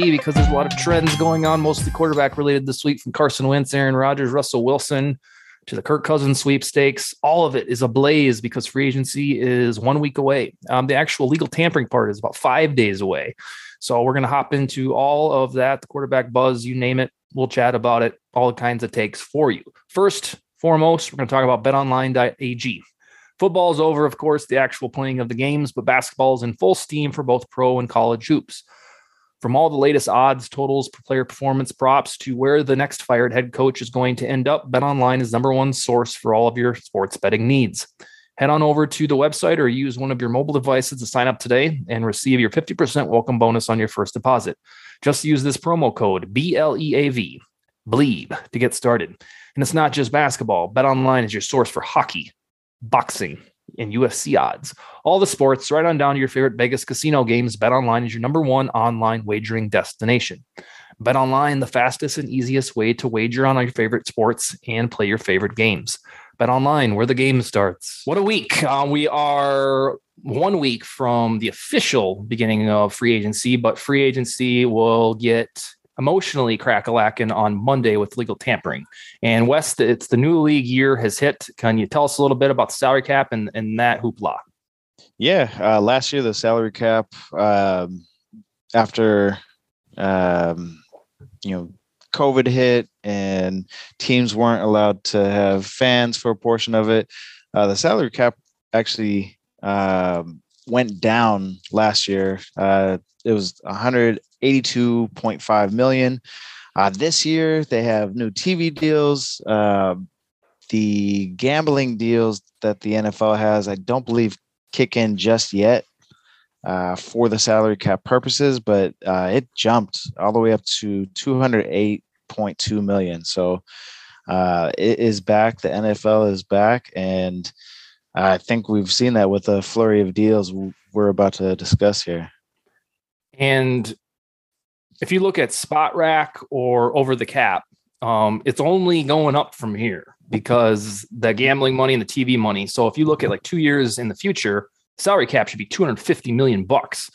Be because there's a lot of trends going on, mostly quarterback related this week from Carson Wentz, Aaron Rodgers, Russell Wilson to the Kirk Cousins sweepstakes. All of it is ablaze because free agency is one week away. Um, the actual legal tampering part is about five days away. So we're going to hop into all of that, the quarterback buzz, you name it. We'll chat about it, all kinds of takes for you. First, foremost, we're going to talk about betonline.ag. Football is over, of course, the actual playing of the games, but basketball is in full steam for both pro and college hoops. From all the latest odds, totals, player performance props to where the next fired head coach is going to end up, BetOnline is number one source for all of your sports betting needs. Head on over to the website or use one of your mobile devices to sign up today and receive your 50% welcome bonus on your first deposit. Just use this promo code BLEAV, BLEEB, to get started. And it's not just basketball. BetOnline is your source for hockey, boxing, and UFC odds. All the sports, right on down to your favorite Vegas casino games. Bet Online is your number one online wagering destination. Bet Online, the fastest and easiest way to wager on your favorite sports and play your favorite games. Bet Online, where the game starts. What a week! Uh, we are one week from the official beginning of free agency, but free agency will get emotionally crack-a-lacking on Monday with legal tampering. And West, it's the new league year has hit. Can you tell us a little bit about the salary cap and, and that hoopla? Yeah, uh, last year the salary cap um, after um, you know COVID hit and teams weren't allowed to have fans for a portion of it. Uh, the salary cap actually um, went down last year. Uh, it was 182.5 million. Uh, this year they have new TV deals. Uh, the gambling deals that the NFL has, I don't believe kick in just yet uh, for the salary cap purposes, but uh, it jumped all the way up to 208.2 million. So uh, it is back. The NFL is back, and I think we've seen that with a flurry of deals we're about to discuss here. And if you look at Spotrac or over the cap, um, it's only going up from here because the gambling money and the TV money. So if you look at like two years in the future, salary cap should be 250 million bucks.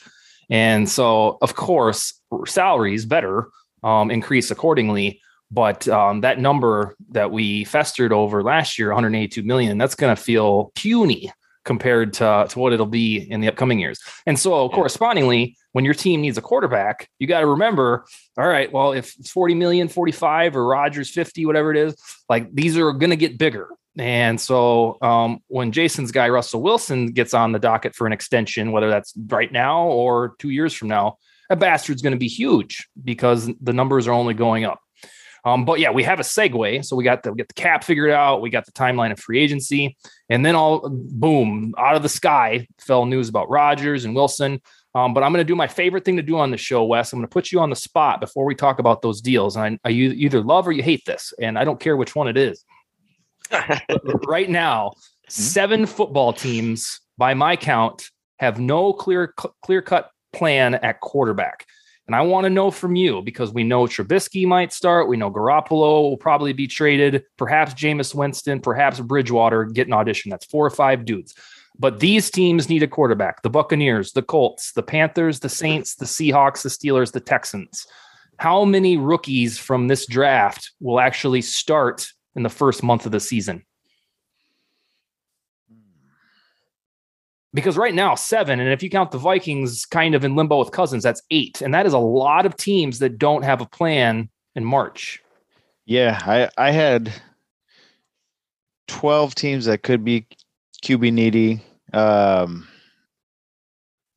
And so, of course, salaries better um, increase accordingly. But um, that number that we festered over last year, 182 million, that's going to feel puny compared to, to what it'll be in the upcoming years. And so, correspondingly, when your team needs a quarterback, you got to remember, all right, well, if it's 40 million, 45 or Rodgers 50, whatever it is, like these are going to get bigger. And so um, when Jason's guy, Russell Wilson, gets on the docket for an extension, whether that's right now or two years from now, that bastard's going to be huge because the numbers are only going up. Um, but yeah, we have a segue. So we got the we get the cap figured out. We got the timeline of free agency, and then all boom out of the sky fell news about Rodgers and Wilson. Um, but I'm going to do my favorite thing to do on the show, Wes. I'm going to put you on the spot before we talk about those deals. And I, I either love or you hate this, and I don't care which one it is. right now, mm-hmm. seven football teams, by my count, have no clear clear cut plan at quarterback. And I want to know from you because we know Trubisky might start. We know Garoppolo will probably be traded. Perhaps Jameis Winston, perhaps Bridgewater get an audition. That's four or five dudes. But these teams need a quarterback the Buccaneers, the Colts, the Panthers, the Saints, the Seahawks, the Steelers, the Texans. How many rookies from this draft will actually start in the first month of the season? because right now seven and if you count the vikings kind of in limbo with cousins that's eight and that is a lot of teams that don't have a plan in march yeah i i had 12 teams that could be qb needy um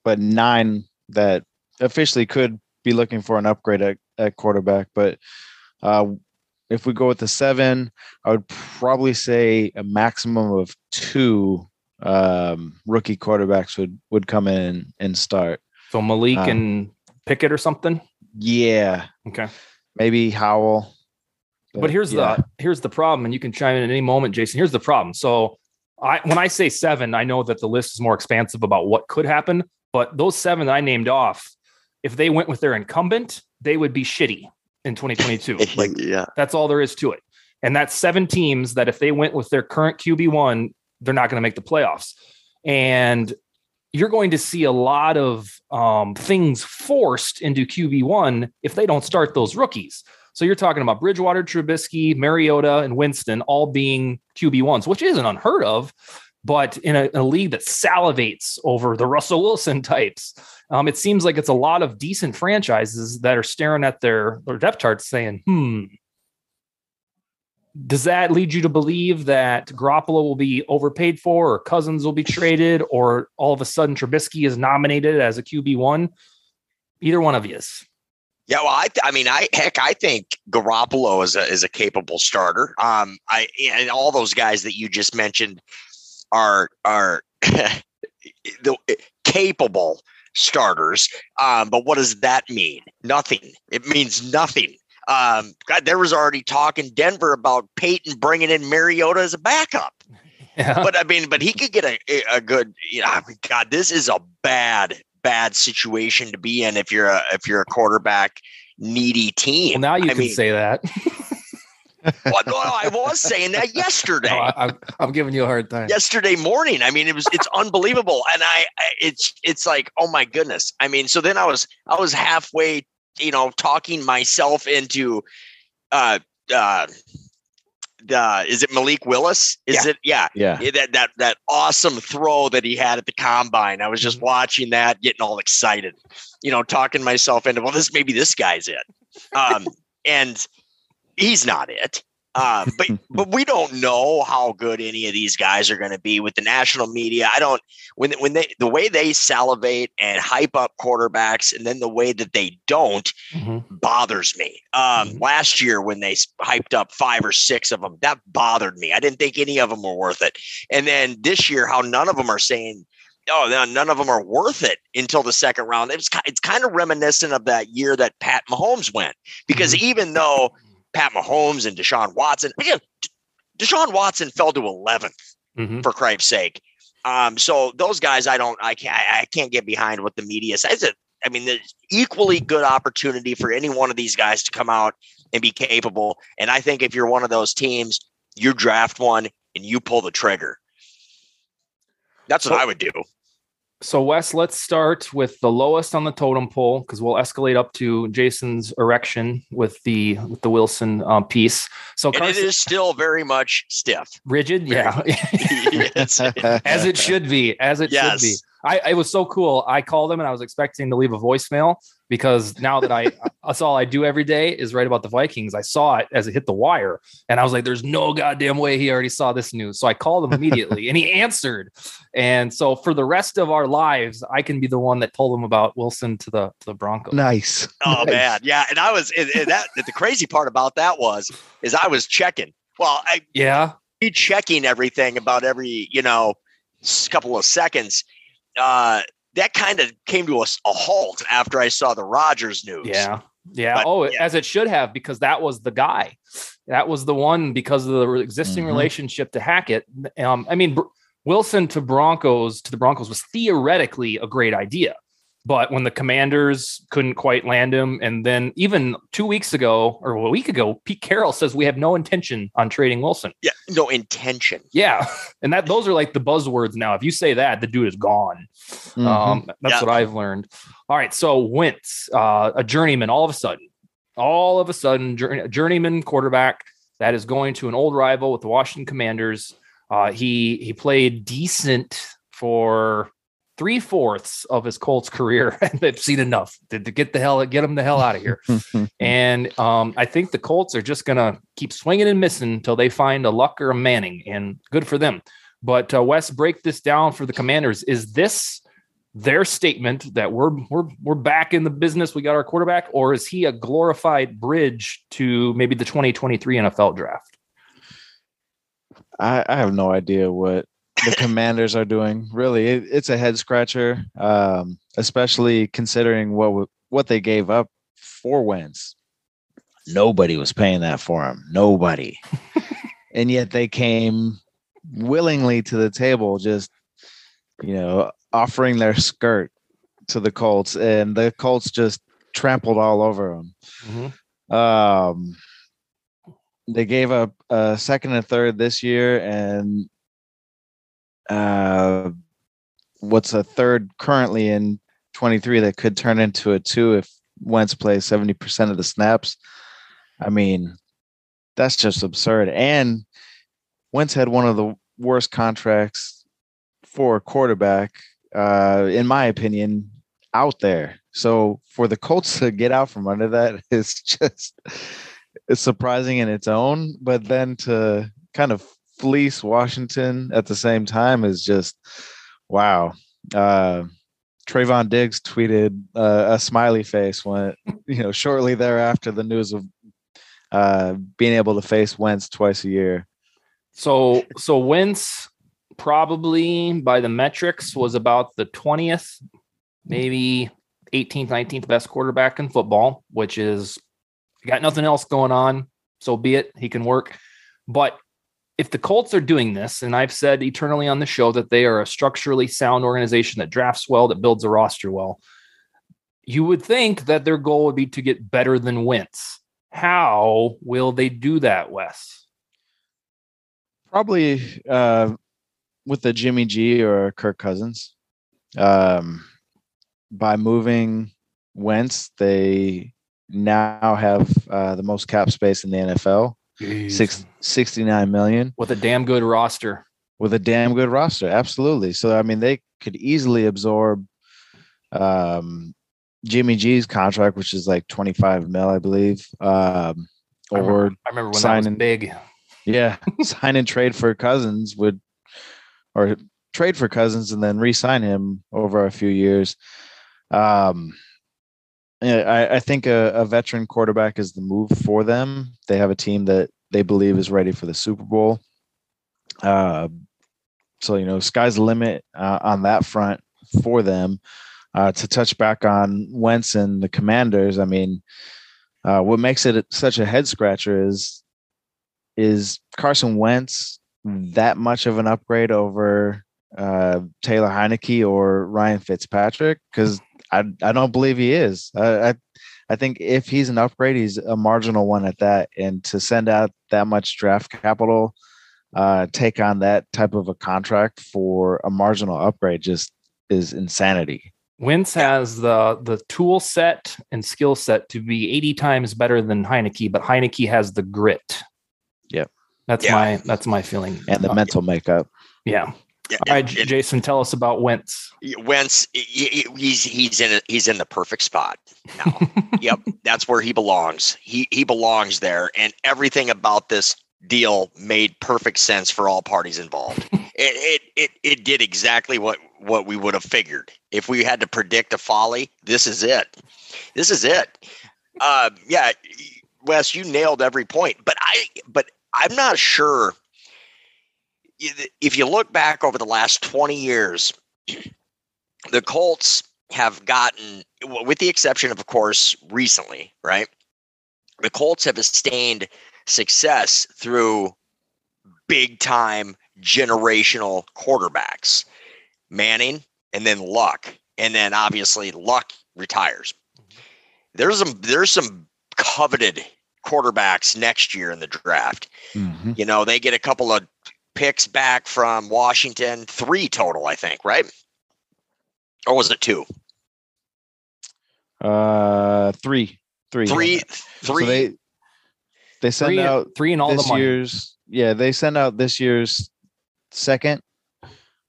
but nine that officially could be looking for an upgrade at, at quarterback but uh if we go with the seven i would probably say a maximum of two um, rookie quarterbacks would would come in and start. So Malik Um, and Pickett or something. Yeah, Okay. maybe Howell. But here's yeah. the here's the problem, and you can chime in at any moment, Jason. Here's the problem. So I when I say seven, I know that the list is more expansive about what could happen, but those seven that I named off, if they went with their incumbent, they would be shitty in 2022. like yeah. that's all there is to it. And that's seven teams that if they went with their current QB1, they're not going to make the playoffs. And you're going to see a lot of um, things forced into QB1 if they don't start those rookies. So you're talking about Bridgewater, Trubisky, Mariota, and Winston all being QB1s, which isn't unheard of. But in a, a league that salivates over the Russell Wilson types, um, it seems like it's a lot of decent franchises that are staring at their, their depth charts saying, hmm, does that lead you to believe that Garoppolo will be overpaid for, or Cousins will be traded, or all of a sudden Trubisky is nominated as a QB one? Either one of you. Yeah, well, I, I mean, I heck, I think Garoppolo is a is a capable starter. Um, I and all those guys that you just mentioned are are the capable starters. Um, but what does that mean? Nothing. It means nothing. Um, God, there was already talk in Denver about Peyton bringing in Mariota as a backup. Yeah. But I mean, but he could get a a good. You know, God, this is a bad bad situation to be in if you're a if you're a quarterback needy team. well, now you I can mean, say that. well, no, I was saying that yesterday. No, I, am I'm giving you a hard time. yesterday morning. I mean, it was it's unbelievable, and I I- it's it's like oh my goodness. I mean, so then I was I was halfway, you know, talking myself into, uh, uh, the is it Malik Willis? Is it yeah? Yeah. Yeah, that that that awesome throw that he had at the combine. I was just Mm-hmm. watching that, getting all excited, you know, talking myself into well, this maybe this guy's it, um, and he's not it. Uh, but but we don't know how good any of these guys are going to be with the national media. I don't when when they the way they salivate and hype up quarterbacks, and then the way that they don't Mhm. bothers me. Um, Mhm. Last year, when they hyped up five or six of them, that bothered me. I didn't think any of them were worth it. And then this year, how none of them are saying, "Oh, no, none of them are worth it" until the second round. It's it's kind of reminiscent of that year that Pat Mahomes went, because even though Pat Mahomes and Deshaun Watson, D- Deshaun Watson fell to eleventh Mhm. for Christ's sake. Um, so those guys, I don't, I can't, I I can't get behind what the media says. It, I mean, there's equally good opportunity for any one of these guys to come out and be capable. And I think if you're one of those teams, you draft one and you pull the trigger. That's what So- I would do. So, Wes, let's start with the lowest on the totem pole because we'll escalate up to Jason's erection with the with the Wilson um, piece. So, Carson, is still very much stiff. rigid, yeah, Yes. as it should be, as it should be. Yes. I it was so cool. I called him and I was expecting to leave a voicemail because now that I that's all I do every day is write about the Vikings. I saw it as it hit the wire, and I was like, "There's no goddamn way he already saw this news." So I called him immediately, and he answered. And so for the rest of our lives, I can be the one that told him about Wilson to the to the Broncos. nice. Oh Nice. man, yeah. And I was and, and that. The crazy part about that was is I was checking. Well, I Yeah, be checking everything about every you know couple of seconds. Uh, that kind of came to a halt after I saw the Rodgers news. yeah, yeah. But, oh, yeah. as it should have because that was the guy. That was the one because of the re- existing Mhm. relationship to Hackett. Um, I mean, Br- Wilson to Broncos to the Broncos was theoretically a great idea, but when the Commanders couldn't quite land him, and then even two weeks ago or a week ago, Pete Carroll says we have no intention on trading Wilson. yeah, no intention. Yeah, and that those are like the buzzwords now. If you say that, the dude is gone. Mhm. Um, that's Yeah. what I've learned. All right, so Wentz, uh, a journeyman, all of a sudden, all of a sudden, journey, journeyman quarterback that is going to an old rival with the Washington Commanders. Uh, he he played decent for three fourths of his Colts career, and they've seen enough to, to get the hell get him the hell out of here. And um, I think the Colts are just going to keep swinging and missing until they find a Luck or a Manning, and good for them. But uh, Wes, break this down for the Commanders. Is this their statement that we're we're we're back in the business? We got our quarterback, or is he a glorified bridge to maybe the 2023 NFL draft? I, I have no idea what the Commanders are doing. Really, it, it's a head scratcher, um, especially considering what what they gave up for Wentz. Nobody was paying that for him. Nobody, and yet they came willingly to the table, just you know, offering their skirt to the Colts, and the Colts just trampled all over them. Mhm. Um, they gave up a second and third this year, and uh, what's a third currently in 23 that could turn into a two if Wentz plays 70% of the snaps. I mean, that's just absurd. And Wentz had one of the worst contracts for a quarterback, uh, in my opinion, out there. So for the Colts to get out from under that is just it's surprising in its own, but then to kind of fleece Washington at the same time is just wow. Uh, Trevon Diggs tweeted uh, a smiley face when you know shortly thereafter the news of uh, being able to face Wentz twice a year. So so Wentz probably by the metrics was about the 20th, maybe 18th, 19th best quarterback in football, which is got nothing else going on. So be it. He can work. But if the Colts are doing this, and I've said eternally on the show that they are a structurally sound organization that drafts well, that builds a roster well, you would think that their goal would be to get better than Wentz. How will they do that, Wes? Probably uh, with the Jimmy G or Kirk Cousins. Um, by moving Wentz, they now have uh, the most cap space in the NFL, six, 69 million with a damn good roster. with a damn good roster. Absolutely. So I mean, they could easily absorb um, Jimmy G's contract, which is like 25 mil, I believe. Um, I or remember, I remember when that signing- was big. yeah, sign and trade for Cousins would, or trade for Cousins and then re-sign him over a few years. Um, yeah, I, I think a, a veteran quarterback is the move for them. They have a team that they believe is ready for the Super Bowl. Uh, so you know, sky's the limit uh, on that front for them. Uh, to touch back on Wentz and the Commanders, I mean, uh, what makes it such a head scratcher is is Carson Wentz that much of an upgrade over uh, Taylor Heinicke or Ryan Fitzpatrick? Because I I don't believe he is. I, I I think if he's an upgrade, he's a marginal one at that. And to send out that much draft capital, uh, take on that type of a contract for a marginal upgrade just is insanity. Wentz has the the tool set and skill set to be 80 times better than Heinicke, but Heinicke has the grit. Yep. That's Yeah. my that's my feeling. And the Uh, mental makeup. yeah. Yeah, All right, and- J- Jason, tell us about Wentz. Wentz, he- he- he's he's in a, he's in the perfect spot now. yep, that's where he belongs. He he belongs there, and everything about this deal made perfect sense for all parties involved. it, it it it did exactly what what we would have figured. If we had to predict a folly, this is it. This is it. Uh, yeah, Wes, you nailed every point, but I but I'm not sure if you look back over the last 20 years, the Colts have gotten, with the exception of, of course, recently, right? The Colts have sustained success through big time generational quarterbacks, Manning and then Luck. And then obviously Luck retires. There's some there's some coveted quarterbacks next year in the draft. Mhm. You know, they get a couple of picks back from Washington, three total, I think, right? Or was it two? Uh, three, three, Three, So three. they they send Three, out three and all this the money. year's yeah they send out this year's second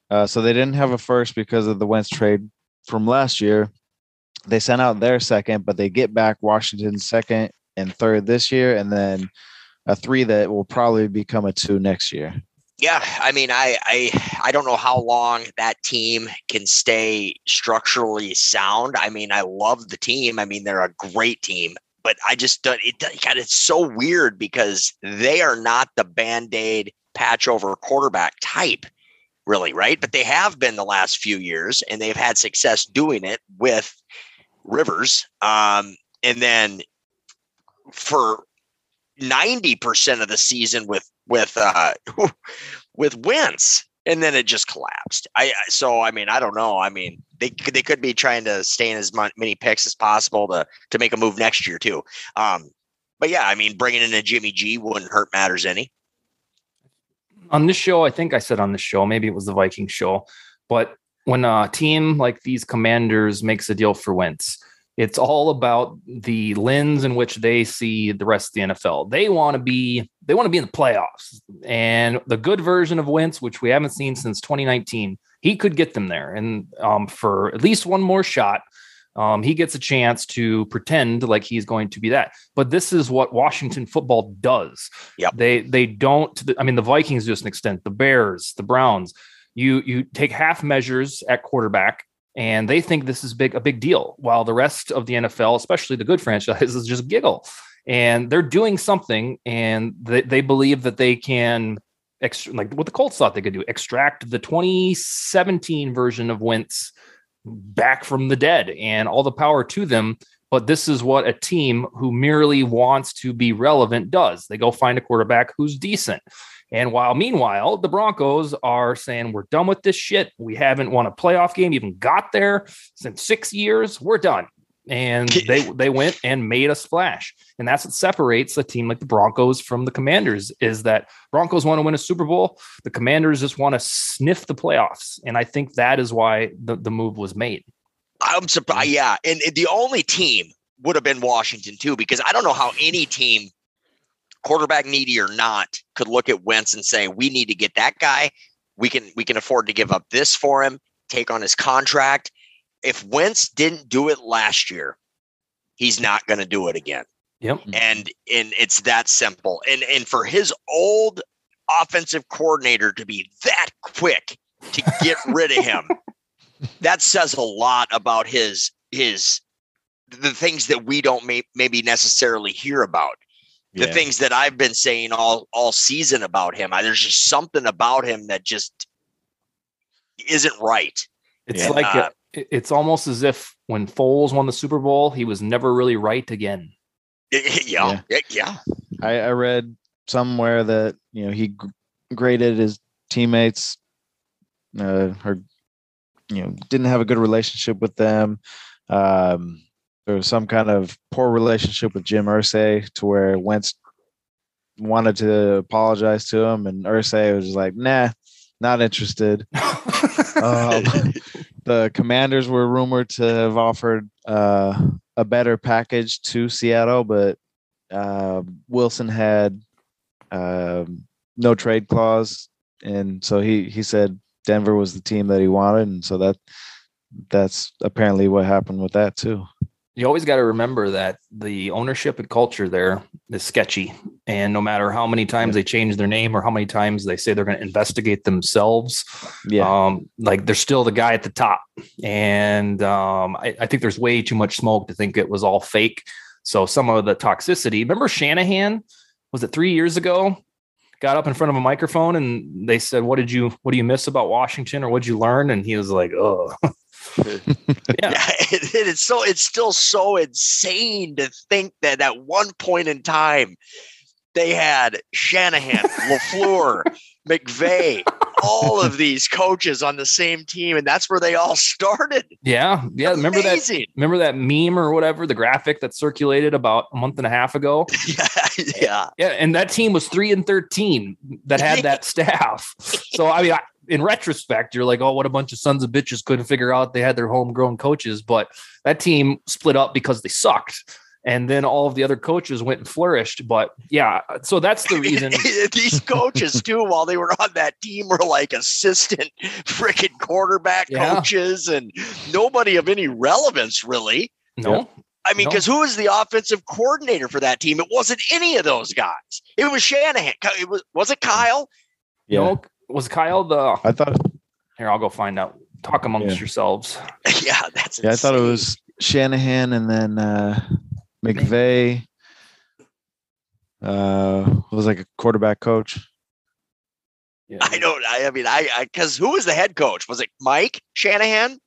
uh, so they didn't have a first because of the Wentz trade from last year they sent out their second but they get back washington's second and third this year and then a three that will probably become a two next year yeah, I mean, I, I I don't know how long that team can stay structurally sound. I mean, I love the team. I mean, they're a great team, but I just don't. It God, it's so weird because they are not the band aid patch over quarterback type. really, right? But they have been the last few years, and they've had success doing it with Rivers. Um, and then for ninety percent of the season with with uh, with Wentz, and then it just collapsed. I so I mean I don't know. I mean they they could be trying to stay in as many picks as possible to to make a move next year too. Um, but yeah, I mean bringing in a Jimmy G wouldn't hurt matters any. On this show, I think I said on this show, maybe it was the Viking show, but when a team like these Commanders makes a deal for Wentz, it's all about the lens in which they see the rest of the NFL. They want to be they want to be in the playoffs, and the good version of Wentz, which we haven't seen since 2019, he could get them there. And um, for at least one more shot, um, he gets a chance to pretend like he's going to be that. But this is what Washington football does. Yep. They they don't. I mean, the Vikings to an extent, the Bears, the Browns. You you take half measures at quarterback and they think this is big a big deal while the rest of the NFL especially the good franchises just giggle. And they're doing something and they, they believe that they can like what the Colts thought they could do extract the 2017 version of Wentz back from the dead and all the power to them. But this is what a team who merely wants to be relevant does. They go find a quarterback who's decent and while meanwhile, the Broncos are saying, we're done with this shit. We haven't won a playoff game, even got there since six years. We're done. And they they went and made a splash. And that's what separates a team like the Broncos from the Commanders is that Broncos want to win a Super Bowl. The Commanders just want to sniff the playoffs. And I think that is why the, the move was made. I'm surprised. Yeah. And the only team would have been Washington too, because I don't know how any team quarterback needy or not, could look at Wentz and say, "We need to get that guy. We can we can afford to give up this for him, take on his contract." If Wentz didn't do it last year, he's not going to do it again. Yep. And and it's that simple. And and for his old offensive coordinator to be that quick to get rid of him, that says a lot about his his the things that we don't may, maybe necessarily hear about the yeah. things that I've been saying all all season about him. I, there's just something about him that just isn't right. It's and, like uh, a, it's almost as if when Foles won the Super Bowl, he was never really right again. Yeah, yeah. yeah. I, I read somewhere that you know he graded his teammates, uh, or you know didn't have a good relationship with them. Um, there was some kind of poor relationship with Jim Irsay to where Wentz wanted to apologize to him, and Irsay was like, "Nah, not interested." um, the Commanders were rumored to have offered uh, a better package to Seattle, but uh, Wilson had um, no trade clause, and so he he said Denver was the team that he wanted, and so that that's apparently what happened with that too you always got to remember that the ownership and culture there is sketchy. And no matter how many times they change their name or how many times they say they're going to investigate themselves, yeah. um, like they're still the guy at the top. And um, I, I think there's way too much smoke to think it was all fake. So some of the toxicity, remember Shanahan? Was it three years ago? Got up in front of a microphone and they said, "What did you What do you miss about Washington, or what did you learn?" And he was like, "Oh, yeah, yeah it, it's so it's still so insane to think that at one point in time they had Shanahan, Lafleur, McVay, all of these coaches on the same team, and that's where they all started. Yeah, yeah. Amazing. Remember that? Remember that meme or whatever, the graphic that circulated about a month and a half ago? yeah, yeah, yeah. And that team was three and thirteen that had that staff. So I mean, I, in retrospect, you're like, oh, what a bunch of sons of bitches couldn't figure out they had their homegrown coaches. But that team split up because they sucked. And then all of the other coaches went and flourished. But yeah, so that's the reason. These coaches, too, while they were on that team, were like assistant freaking quarterback yeah. coaches and nobody of any relevance, really. No. I mean, because no. who was the offensive coordinator for that team? It wasn't any of those guys. It was Shanahan. It was was it Kyle? Yeah. No, was Kyle the? I thought. Here, I'll go find out. Talk amongst yeah. yourselves. yeah, that's. Yeah, insane. I thought it was Shanahan and then uh, McVay. Uh, was like a quarterback coach. Yeah. I don't. I, I mean, I because who was the head coach? Was it Mike Shanahan?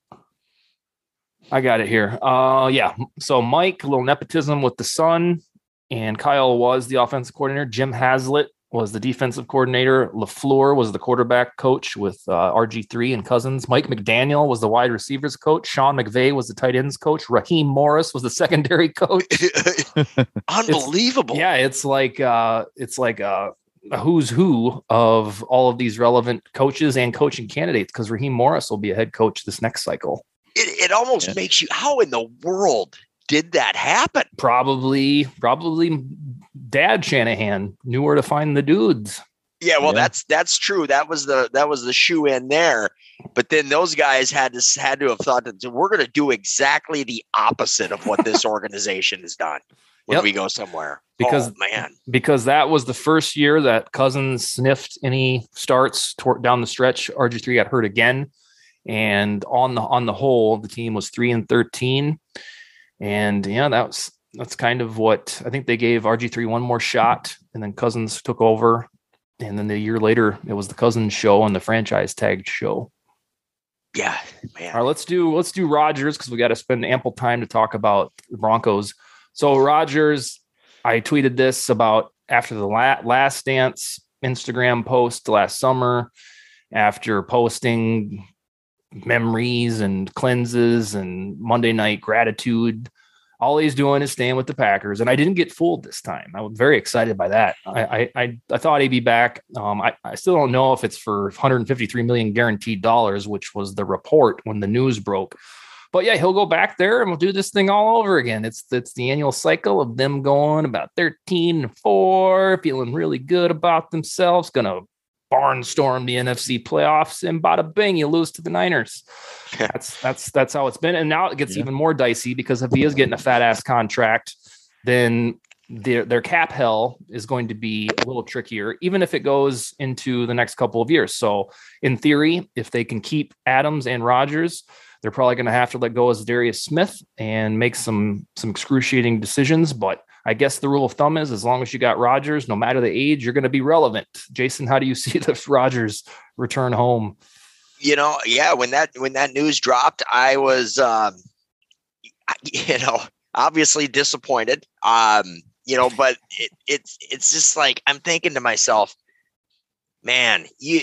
I got it here. Uh, yeah. So Mike, a little nepotism with the son, and Kyle was the offensive coordinator. Jim Haslett was the defensive coordinator. Lafleur was the quarterback coach with uh, RG three and Cousins. Mike McDaniel was the wide receivers coach. Sean McVay was the tight ends coach. Raheem Morris was the secondary coach. Unbelievable. yeah, it's like uh, it's like uh, a who's who of all of these relevant coaches and coaching candidates because Raheem Morris will be a head coach this next cycle. It, it almost Yeah. makes you. How in the world did that happen? probably probably dad Shanahan knew where to find the dudes. Yeah, well, Yeah. that's that's true. That was the that was the shoe in there. But then those guys had to had to have thought that we're going to do exactly the opposite of what this organization has done when Yep. we go somewhere. Oh, because- oh, man, Because that was the first year that Cousins sniffed any starts toward down the stretch. RG3 got hurt again. And on the on the whole, the team was three and thirteen. And yeah, that was that's kind of what I think they gave RG3 one more shot, and then Cousins took over. And then the year later, it was the Cousins show and the franchise tagged show. yeah, man. All right, let's do let's do Rodgers because we got to spend ample time to talk about the Broncos. So Rodgers, I tweeted this about after the la- last dance Instagram post last summer, after posting memories and cleanses and Monday night gratitude. All he's doing is staying with the Packers, and I didn't get fooled this time. I was very excited by that. I I I, thought he'd be back. Um, I, I still don't know if it's for 153 million guaranteed dollars, which was the report when the news broke. But yeah, he'll go back there and we'll do this thing all over again. It's it's the annual cycle of them going about 13 and 4, feeling really good about themselves, gonna barnstorm the NFC playoffs, and bada bing, you lose to the Niners. that's that's that's how it's been. And now it gets Yeah. even more dicey because if he is getting a fat ass contract, then their their cap hell is going to be a little trickier, even if it goes into the next couple of years. So, in theory, if they can keep Adams and Rodgers, they're probably going to have to let go of Darius Smith and make some some excruciating decisions. But I guess the rule of thumb is as long as you got Rodgers, no matter the age, you're going to be relevant. Jason, how do you see the Rodgers return home? you know, yeah, when that when that news dropped, I was, um, you know, obviously disappointed. Um, you know, but it, it's it's just like I'm thinking to myself, man, you,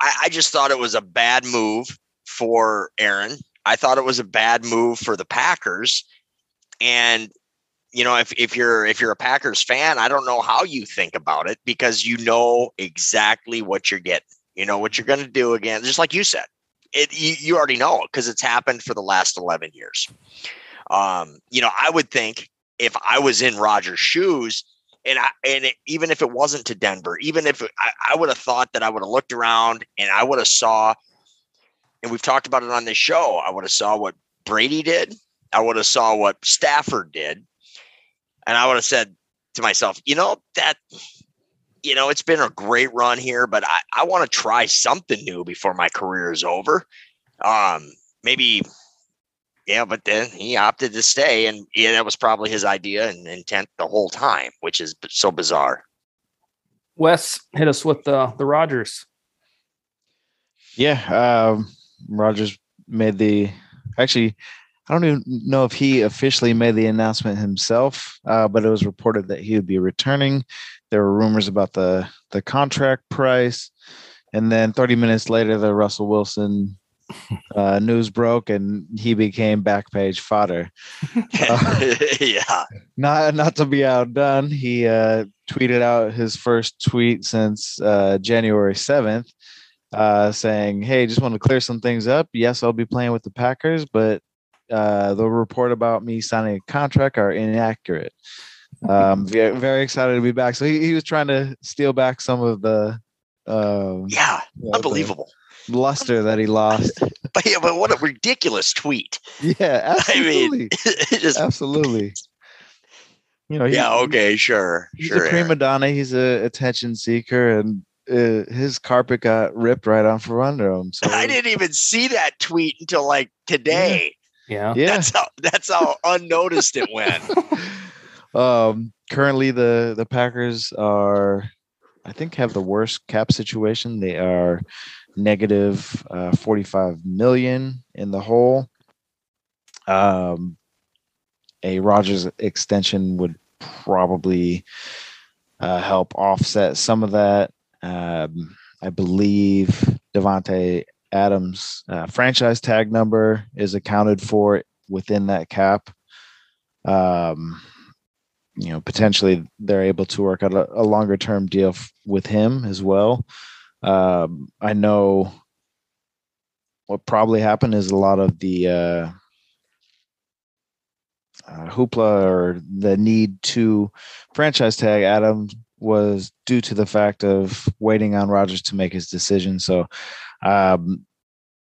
I, I just thought it was a bad move for Aaron. I thought it was a bad move for the Packers, and you know, if if you're if you're a Packers fan, I don't know how you think about it because you know exactly what you're getting. You know what you're going to do again, just like you said. It you, you already know because it's happened for the last 11 years. Um, you know, I would think if I was in Rodgers' shoes, and I and it, even if it wasn't to Denver, even if it, I, I would have thought that I would have looked around and I would have saw, and we've talked about it on this show. I would have saw what Brady did. I would have saw what Stafford did, and I would have said to myself, you know that you know, it's been a great run here, but I, I want to try something new before my career is over. Um, maybe, yeah, but then he opted to stay, and yeah, that was probably his idea and intent the whole time, which is so bizarre. Wes, hit us with the the Rodgers. Yeah, um, Rodgers made the actually. I don't even know if he officially made the announcement himself, uh, but it was reported that he would be returning. There were rumors about the the contract price, and then 30 minutes later, the Russell Wilson uh, news broke, and he became back page fodder. Uh, yeah, not not to be outdone, he uh, tweeted out his first tweet since uh, January seventh, uh, saying, "Hey, just want to clear some things up. Yes, I'll be playing with the Packers, but uh, the report about me signing a contract are inaccurate." Um, very, very excited to be back. So he, he was trying to steal back some of the um, yeah, you know, unbelievable. luster that he lost. But yeah, but what a ridiculous tweet. yeah, I mean, absolutely, just, absolutely. You know, yeah, okay, sure, he's sure. a prima Aaron. donna. He's a attention seeker, and uh, his carpet got ripped right off from under him. So I didn't even see that tweet until like today. Yeah. Yeah. That's how that's how unnoticed it went. um, currently, the the Packers are I think, have the worst cap situation. They are negative uh, 45 million in the hole. Um, a Rodgers extension would probably uh, help offset some of that. Um, I believe Davante Adams' uh, franchise tag number is accounted for within that cap. Um, you know, potentially they're able to work out a, a longer term deal f- with him as well. Um, I know what probably happened is a lot of the uh, uh, hoopla or the need to franchise tag Adam was due to the fact of waiting on Rodgers to make his decision. So, um,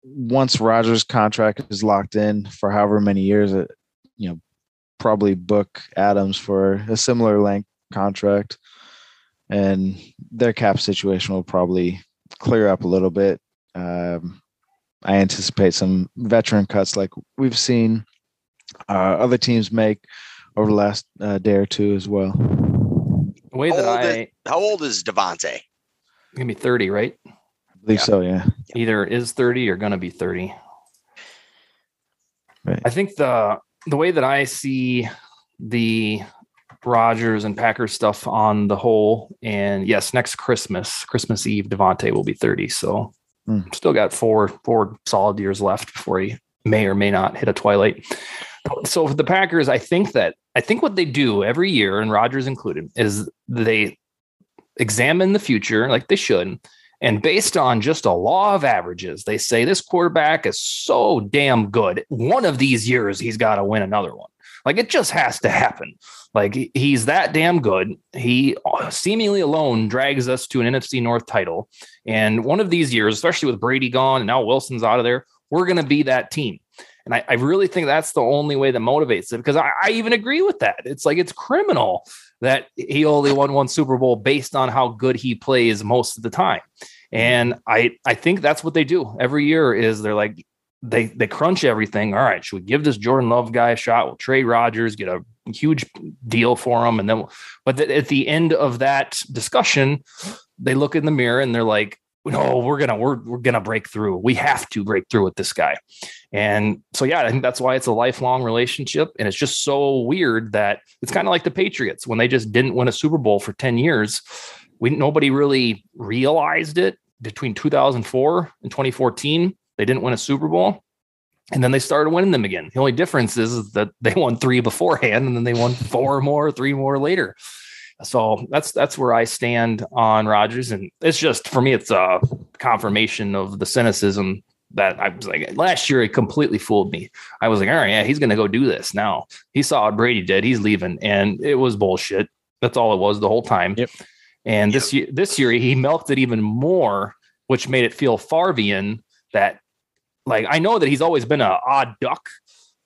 once Rodgers' contract is locked in for however many years, uh, you know, probably book Adams for a similar length contract, and their cap situation will probably clear up a little bit. Um, I anticipate some veteran cuts like we've seen uh, other teams make over the last uh, day or two as well. The way that How old is- I How old is Davante? gonna be 30, right? I believe Yeah. so, yeah. Either is 30 or gonna be 30. Right. I think the the way that I see the Rodgers and Packers stuff on the whole, and yes, next Christmas, Christmas Eve, Davante will be 30. So Hmm. still got four four solid years left before he may or may not hit a twilight. So for the Packers, I think that I think what they do every year, and Rodgers included, is they examine the future like they should. And based on just a law of averages, they say this quarterback is so damn good. One of these years, he's got to win another one. Like it just has to happen. Like he's that damn good. He seemingly alone drags us to an NFC North title. And one of these years, especially with Brady gone and now Wilson's out of there, we're going to be that team. And I, I really think that's the only way that motivates it because I, I even agree with that. It's like it's criminal that he only won one Super Bowl based on how good he plays most of the time. Mm-hmm. And I I think that's what they do every year is they're like they they crunch everything. All right, should we give this Jordan Love guy a shot? We'll trade Rodgers, get a huge deal for him, and then we'll, but th- at the end of that discussion, they look in the mirror and they're like, no, we're gonna we're we're gonna break through. We have to break through with this guy. And so yeah, I think that's why it's a lifelong relationship. And it's just so weird that it's kind of like the Patriots when they just didn't win a Super Bowl for 10 years. We nobody really realized it between 2004 and 2014. They didn't win a Super Bowl. And then they started winning them again. The only difference is that they won three beforehand and then they won four more, three more later. So that's that's where I stand on Rodgers, and it's just for me, it's a confirmation of the cynicism that I was like last year. It completely fooled me. I was like, all right, yeah, he's going to go do this now. He saw what Brady did. He's leaving, and it was bullshit. That's all it was the whole time. Yep. And this year, this year he milked it even more, which made it feel Farvian that, like, I know that he's always been a odd duck,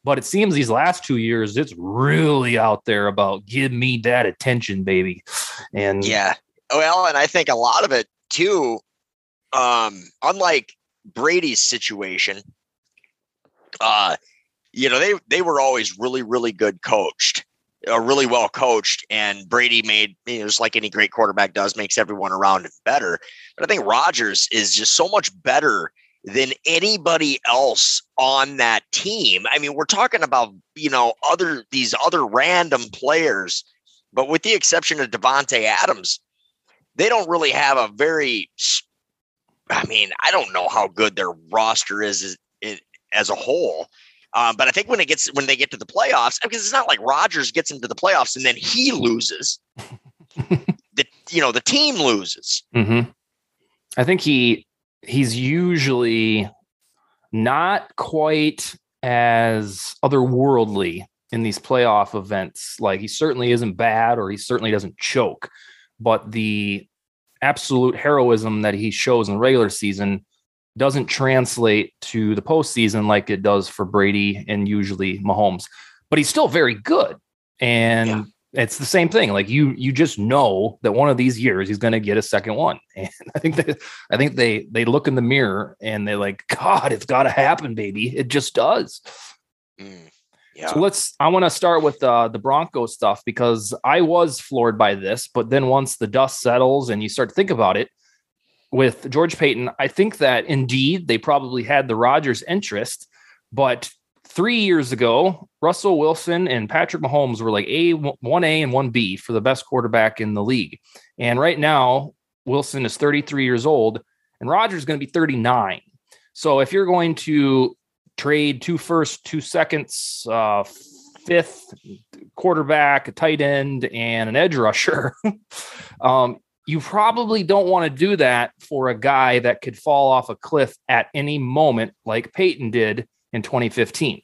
but it seems these last two years, it's really out there about give me that attention, baby. And Yeah. Well, and I think a lot of it too, um, unlike Brady's situation, uh, you know, they they were always really, really good coached, uh, really well coached, and Brady made you know, just like any great quarterback does, makes everyone around him better. But I think Rodgers is just so much better than anybody else on that team. I mean, we're talking about, you know, other these other random players, but with the exception of Davante Adams, they don't really have a very I mean, I don't know how good their roster is as, as a whole. Um, but I think when it gets when they get to the playoffs, because it's not like Rodgers gets into the playoffs and then he loses. the you know the team loses. Mhm. I think he he's usually not quite as otherworldly in these playoff events. Like he certainly isn't bad, or he certainly doesn't choke, but the absolute heroism that he shows in the regular season doesn't translate to the postseason like it does for Brady and usually Mahomes. But he's still very good, and Yeah. It's the same thing. Like you, you just know that one of these years he's going to get a second one, and I think that I think they they look in the mirror and they're like, God, it's got to happen, baby. It just does. Mm. Yeah. So let's. I want to start with uh, the Bronco stuff because I was floored by this, but then once the dust settles and you start to think about it, with George Paton, I think that indeed they probably had the Rodgers interest, but three years ago, Russell Wilson and Patrick Mahomes were like a one A and one B for the best quarterback in the league, and right now Wilson is 33 years old and Rodgers is going to be 39. So if you're going to trade two first, two seconds, uh, fifth quarterback, a tight end, and an edge rusher, um, you probably don't want to do that for a guy that could fall off a cliff at any moment, like Peyton did in 2015.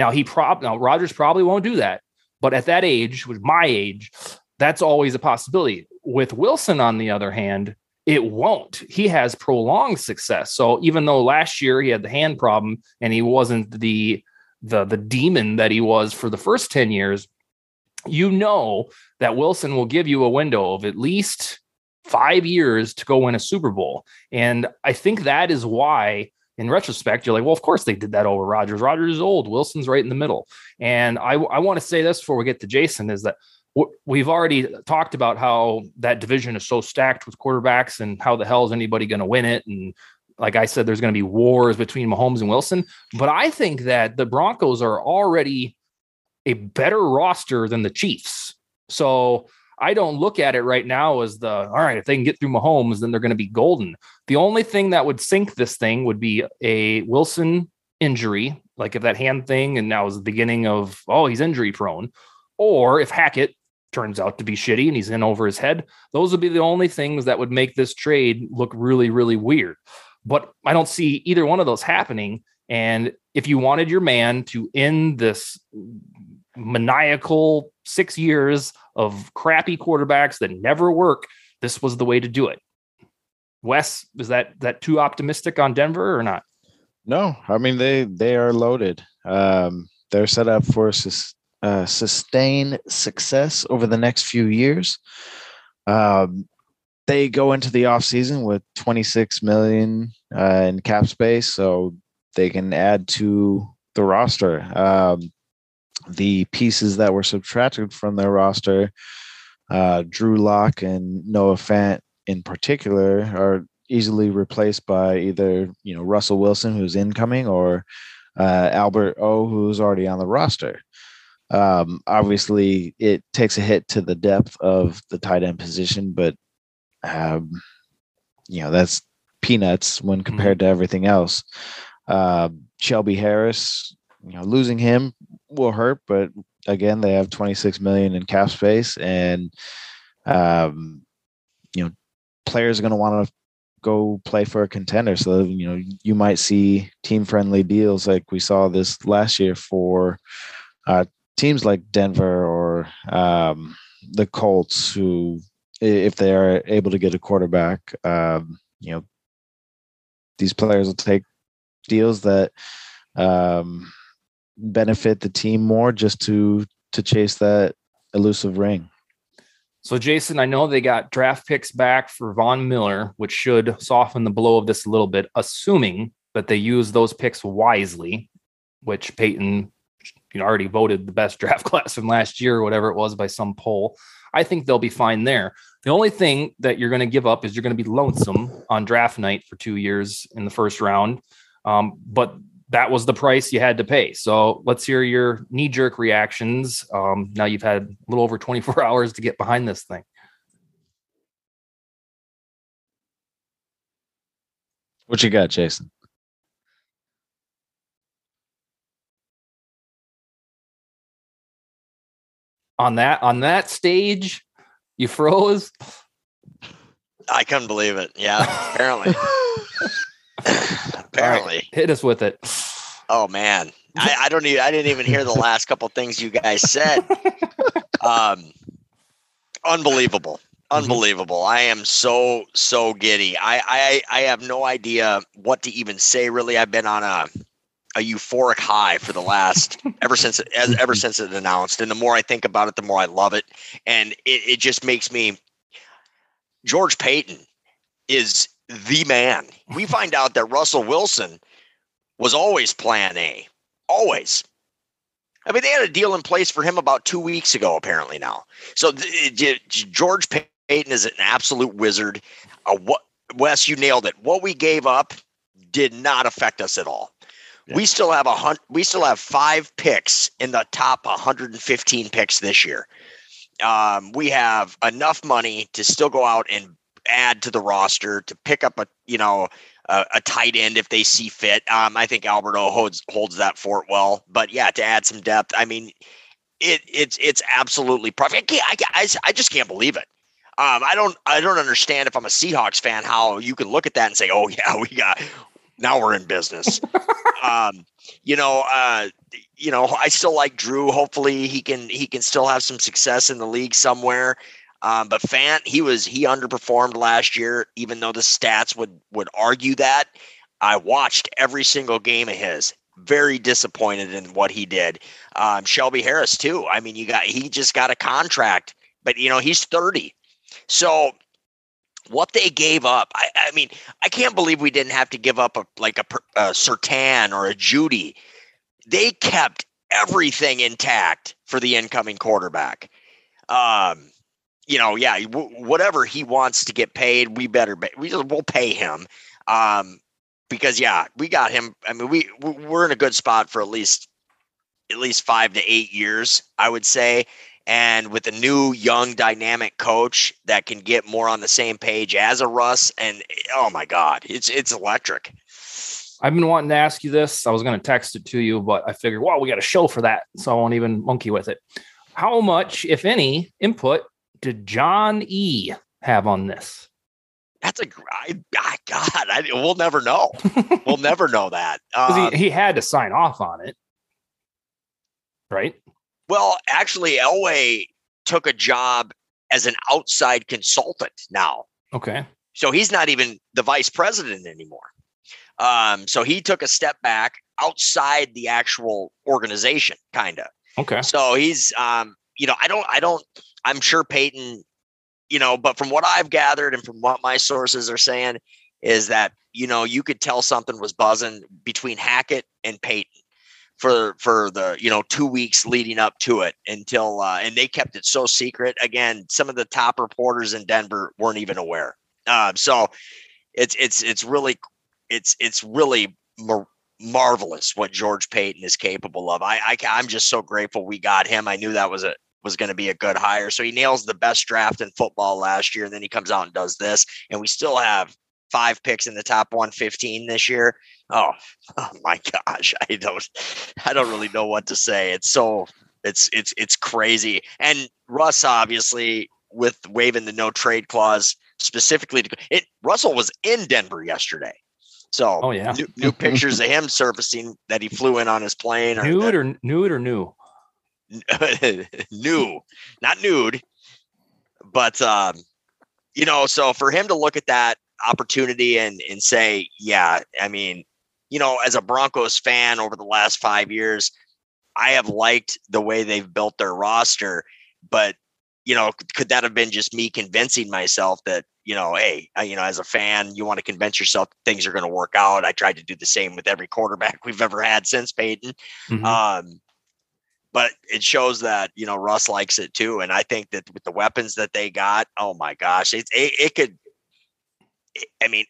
Now he prob now Rodgers probably won't do that, but at that age, with my age, that's always a possibility. With Wilson, on the other hand, it won't. He has prolonged success. So even though last year he had the hand problem and he wasn't the the the demon that he was for the first 10 years, you know that Wilson will give you a window of at least 5 years to go win a Super Bowl. And I think that is why in retrospect, you're like, well, of course they did that over Rogers. Rodgers is old. Wilson's right in the middle. And I, I want to say this before we get to Jason is that we've already talked about how that division is so stacked with quarterbacks and how the hell is anybody going to win it and like I said, there's going to be wars between Mahomes and Wilson. But I think that the Broncos are already a better roster than the Chiefs. So I don't look at it right now as the all right, if they can get through Mahomes, then they're going to be golden. The only thing that would sink this thing would be a Wilson injury, like if that hand thing and now is the beginning of oh, he's injury prone, or if Hackett turns out to be shitty and he's in over his head. Those would be the only things that would make this trade look really, really weird. But I don't see either one of those happening. And if you wanted your man to end this maniacal six years of crappy quarterbacks that never work, this was the way to do it. Wes, is that that too optimistic on Denver or not? No, I mean they they are loaded. Um, they're set up for uh, sustain success over the next few years. Um, they go into the offseason with 26 million uh, in cap space, so they can add to the roster. Um, the pieces that were subtracted from their roster, uh, Drew Lock and Noah Fant in particular, are easily replaced by either you know Russell Wilson, who's incoming, or uh, Albert O, who's already on the roster. Um, obviously, it takes a hit to the depth of the tight end position, but um, you know that's peanuts when mm-hmm. compared mm-hmm. to everything else. Uh, Shelby Harris, you know, losing him will hurt, but again, they have 26 million in cap space, and um, you know, players are going to want to go play for a contender. So you know, you might see team-friendly deals like we saw this last year for uh, teams like Denver or um, the Colts, who, if they are able to get a quarterback, um, you know, these players will take deals that um, benefit the team more just to to chase that elusive ring. So, Jason, I know they got draft picks back for Von Miller, which should soften the blow of this a little bit, assuming that they use those picks wisely, which Paton you know already voted the best draft class from last year or whatever it was by some poll. I think they'll be fine there. The only thing that you're going to give up is you're going to be lonesome on draft night for two years in the first round. Um, but that was the price you had to pay. So let's hear your knee jerk reactions. Um, now you've had a little over 24 hours to get behind this thing. What you got, Jason? on that on that stage you froze i couldn't believe it yeah apparently apparently right, hit us with it oh man I, I, don't even i didn't even hear the last couple things you guys said um unbelievable mm-hmm. unbelievable i am so so giddy I, I i have no idea what to even say really i've been on a a euphoric high for the last ever since it, ever since it announced. And the more I think about it, the more I love it. And it, it just makes me George Paton is the man. We find out that Russell Wilson was always plan A. Always. I mean, they had a deal in place for him about two weeks ago, apparently now. So George Paton is an absolute wizard. Uh, what Wes, you nailed it. What we gave up did not affect us at all. Yeah. We still have a hun- we still have five picks in the top 115 picks this year. Um, we have enough money to still go out and add to the roster to pick up a you know a, a tight end if they see fit. Um, I think Albert O holds holds that fort well, but yeah, to add some depth. I mean, it it's it's absolutely perfect. I, I, I just can't believe it. Um, I don't I don't understand if I'm a Seahawks fan how you can look at that and say, oh yeah, we got now we're in business. um, you know, uh, you know, I still like Drew. Hopefully he can he can still have some success in the league somewhere. Um, but Fant, he was he underperformed last year, even though the stats would would argue that. I watched every single game of his. Very disappointed in what he did. Um, Shelby Harris too. I mean, you got he just got a contract, but you know he's thirty. So what they gave up, I, I mean, I can't believe we didn't have to give up a like a, a Surtain or a Jeudy. They kept everything intact for the incoming quarterback. Um, you know, yeah, w- whatever he wants to get paid, we better we we'll pay him. Um, because yeah, we got him. I mean, we we're in a good spot for at least at least five to eight years, I would say. And with a new, young, dynamic coach that can get more on the same page as a Russ, and oh my God, it's it's electric. I've been wanting to ask you this. I was going to text it to you, but I figured, well, we got a show for that, so I won't even monkey with it. How much, if any, input did John E have on this? That's a I, I God, I, we'll never know. we'll never know that. Um, he, he had to sign off on it, right? Well, actually, Elway took a job as an outside consultant now. Okay. So he's not even the vice president anymore. Um, so he took a step back outside the actual organization, kind of. Okay. So he's, um, you know, I don't, I don't, I'm sure Peyton, you know, but from what I've gathered and from what my sources are saying is that, you know, you could tell something was buzzing between Hackett and Paton for for the you know two weeks leading up to it until uh, and they kept it so secret. Again, some of the top reporters in Denver weren't even aware. Um, so it's it's it's really it's it's really mar- marvelous what George Paton is capable of. I, I I'm just so grateful we got him. I knew that was a was going to be a good hire. So he nails the best draft in football last year, and then he comes out and does this, and we still have five picks in the top 115 this year. Oh, oh my gosh, I don't, I don't really know what to say. It's so, it's it's it's crazy. And Russ obviously with waiving the no trade clause specifically to it. Russell was in Denver yesterday. So oh yeah, new, new pictures of him surfacing that he flew in on his plane. Or nude that, or nude or new? new, not nude, but um, you know, so for him to look at that opportunity and and say, yeah, I mean, you know, as a Broncos fan over the last five years, I have liked the way they've built their roster, but you know, could that have been just me convincing myself that you know, hey, you know, as a fan, you want to convince yourself things are going to work out. I tried to do the same with every quarterback we've ever had since Peyton. Mm-hmm. Um, but it shows that you know Russ likes it too, and I think that with the weapons that they got, oh my gosh, it it, it could I mean,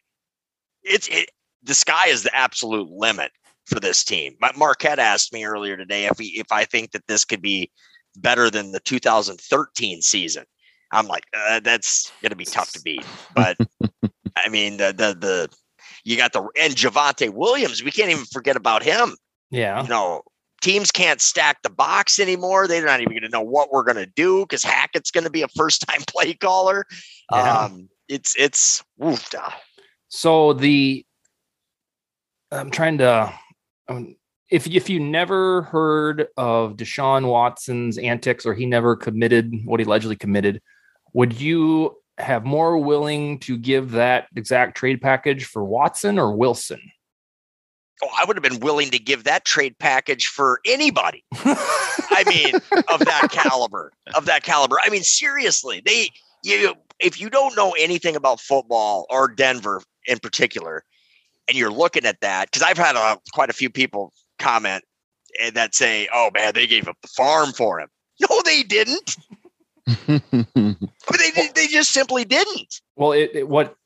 it's it, the sky is the absolute limit for this team. Marquette asked me earlier today if we, if I think that this could be better than the 2013 season. I'm like, uh, that's going to be tough to beat. But I mean, the the the you got the and Javonte Williams. We can't even forget about him. Yeah, you know, teams can't stack the box anymore. They're not even going to know what we're going to do because Hackett's going to be a first time play caller. Yeah. Um, it's it's oof, so the I'm trying to um, if if you never heard of Deshaun Watson's antics or he never committed what he allegedly committed, would you have more willing to give that exact trade package for Watson or Wilson? Oh, I would have been willing to give that trade package for anybody. I mean, of that caliber, of that caliber. I mean, seriously, they you if you don't know anything about football or Denver in particular, and you're looking at that, because I've had a, quite a few people comment eh, that say, "Oh man, they gave up the farm for him." No, they didn't. I mean, they they just simply didn't. Well, it, it what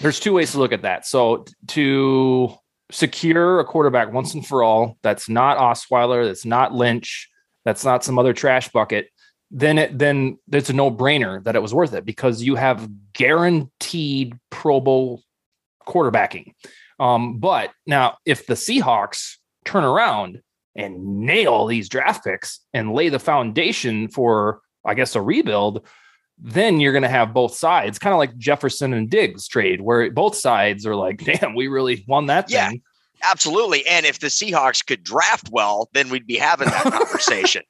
there's two ways to look at that. So to secure a quarterback once and for all, that's not Osweiler, that's not Lynch, that's not some other trash bucket. Then it then it's a no brainer that it was worth it because you have guaranteed Pro Bowl quarterbacking. Um, but now if the Seahawks turn around and nail these draft picks and lay the foundation for, I guess, a rebuild, then you're going to have both sides, kind of like Jefferson and Diggs trade, where both sides are like, damn, we really won that Yeah. thing. Absolutely. And if the Seahawks could draft well, then we'd be having that conversation.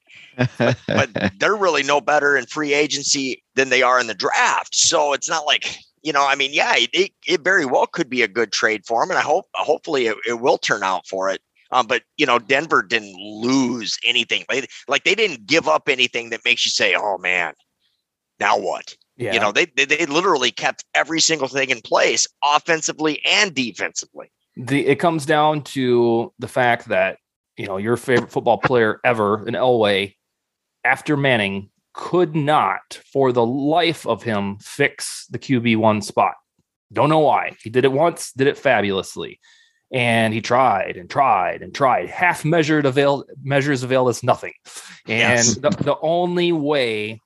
but they're really no better in free agency than they are in the draft. So it's not like, you know, I mean, yeah, it, it very well could be a good trade for him. And I hope, hopefully it, it will turn out for it. Um, but you know, Denver didn't lose anything. Like, like they didn't give up anything that makes you say, "Oh man, now what?" Yeah. You know, they, they they literally kept every single thing in place, offensively and defensively. the it comes down to the fact that you know your favorite football player ever in Elway after Manning could not for the life of him fix the QB one spot. Don't know why. He did it once, did it fabulously. And he tried and tried and tried. Half measured avail measures avail us nothing. And Yes. the, the only way